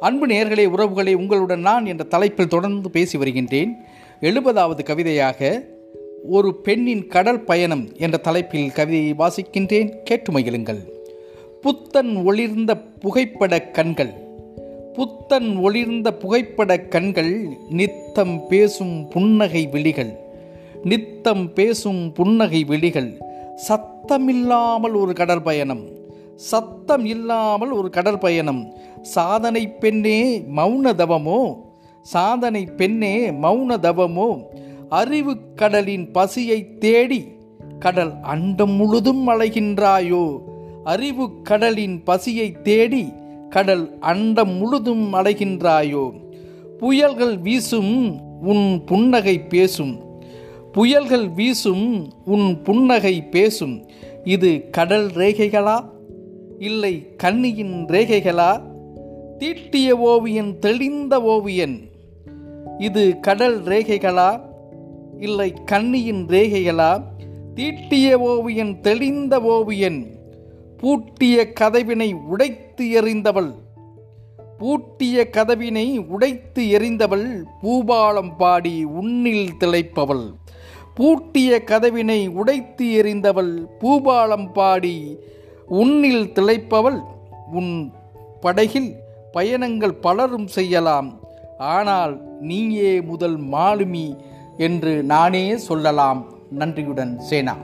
அன்பு நேர்களே உறவுகளை உங்களுடன் நான் என்ற தலைப்பில் தொடர்ந்து பேசி வருகின்றேன். எழுபதாவது கவிதையாக ஒரு பெண்ணின் கடல் பயணம் என்ற தலைப்பில் கவிதையை வாசிக்கின்றேன். கேட்டு மகிழுங்கள். புத்தன் ஒளிர்ந்த புகைப்பட கண்கள் புத்தன் ஒளிர்ந்த புகைப்பட கண்கள் நித்தம் பேசும் புன்னகை விழிகள் நித்தம் பேசும் புன்னகை விழிகள் சத்தமில்லாமல் ஒரு கடல் பயணம் சத்தம் இல்லாமல் ஒரு கடற்பயணம் சாதனை பெண்ணே மௌன தவமோ? சாதனை பெண்ணே மௌன தவமோ? அறிவு கடலின் பசியை தேடி கடல் அண்டம் முழுதும் அலைகின்றாயோ? அறிவு கடலின் பசியை தேடி கடல் அண்டம் முழுதும் அலைகின்றாயோ? புயல்கள் வீசும் உன் புன்னகை பேசும். புயல்கள் வீசும் உன் புன்னகை பேசும். இது கடல் ரேகைகளா? இல்லை கண்ணியின் ரேகைகளா? தீட்டிய ஓவியன் தெளிந்த ஓவியன். இது கடல் ரேகைகளா? இல்லை கண்ணியின் ரேகைகளா? தீட்டிய ஓவியன் தெளிந்த ஓவியன். பூட்டிய கதவினை உடைத்து எறிந்தவள். பூட்டிய கதவினை உடைத்து எறிந்தவள் பூபாலம் பாடி உன்னில் திளைப்பவள். பூட்டிய கதவினை உடைத்து எறிந்தவள் பூபாலம் பாடி உன்னில் திளைப்பவள் உன் படகில் பயணங்கள் பலரும் செய்யலாம். ஆனால் நீயே முதல் மாலுமி என்று நானே சொல்லலாம். நன்றியுடன் சேனா.